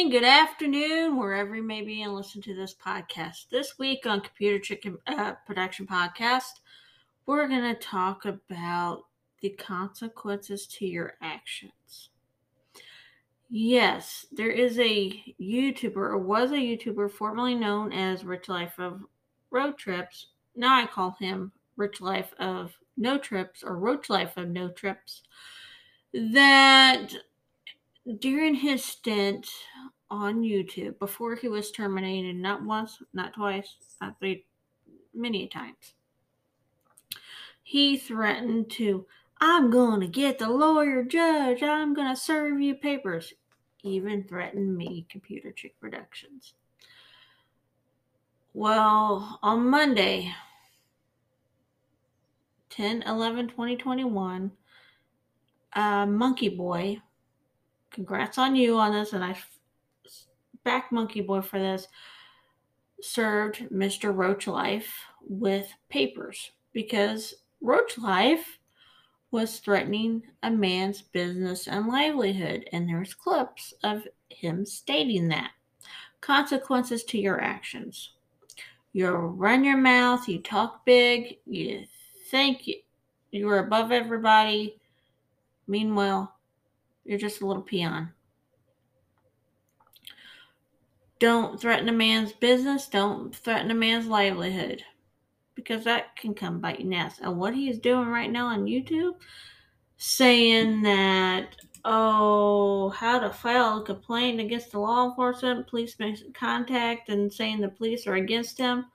morning, good afternoon, wherever you may be and listen to this podcast. This week on Computer Chicken uh, Production Podcast, we're going to talk about the consequences to your actions. Yes, there is a YouTuber, or was a YouTuber formerly known as Rich Life of Road Trips. Now I call him Rich Life of No Trips or Roach Life of No Trips. That during his stint on YouTube before he was terminated, not once, not twice, not three, many times, he threatened to, I'm going to get the lawyer judge, I'm going to serve you papers. Even threatened me, Computer Chick Productions. Well, on Monday, 10 11 2021, uh, Monkey Boy congrats on you on this, and I back Monkey Boy for this. Served Mr. Roach Life with papers because Roach Life was threatening a man's business and livelihood, and there's clips of him stating that. Consequences to your actions. You run your mouth, you talk big, you think you're above everybody. Meanwhile, you're just a little peon. Don't threaten a man's business. Don't threaten a man's livelihood. Because that can come bite your ass. And what he is doing right now on YouTube, saying that, oh, how to file a complaint against the law enforcement, police make contact, and saying the police are against him,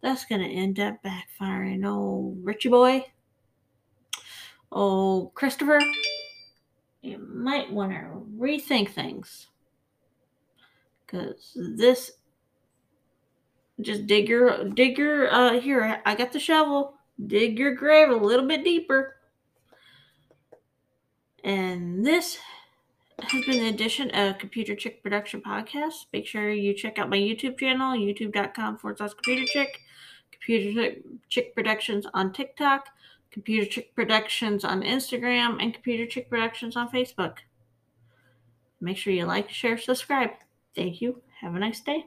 that's going to end up backfiring. Oh, Richie boy. Oh, Christopher you might want to rethink things. Because this, just dig your, dig your, uh, here, I got the shovel. Dig your grave a little bit deeper. And this has been an edition of Computer Chick Production Podcast. Make sure you check out my YouTube channel, youtube.com forward slash computer chick, computer chick productions on TikTok. Computer Chick Productions on Instagram, and Computer Chick Productions on Facebook. Make sure you like, share, subscribe. Thank you. Have a nice day.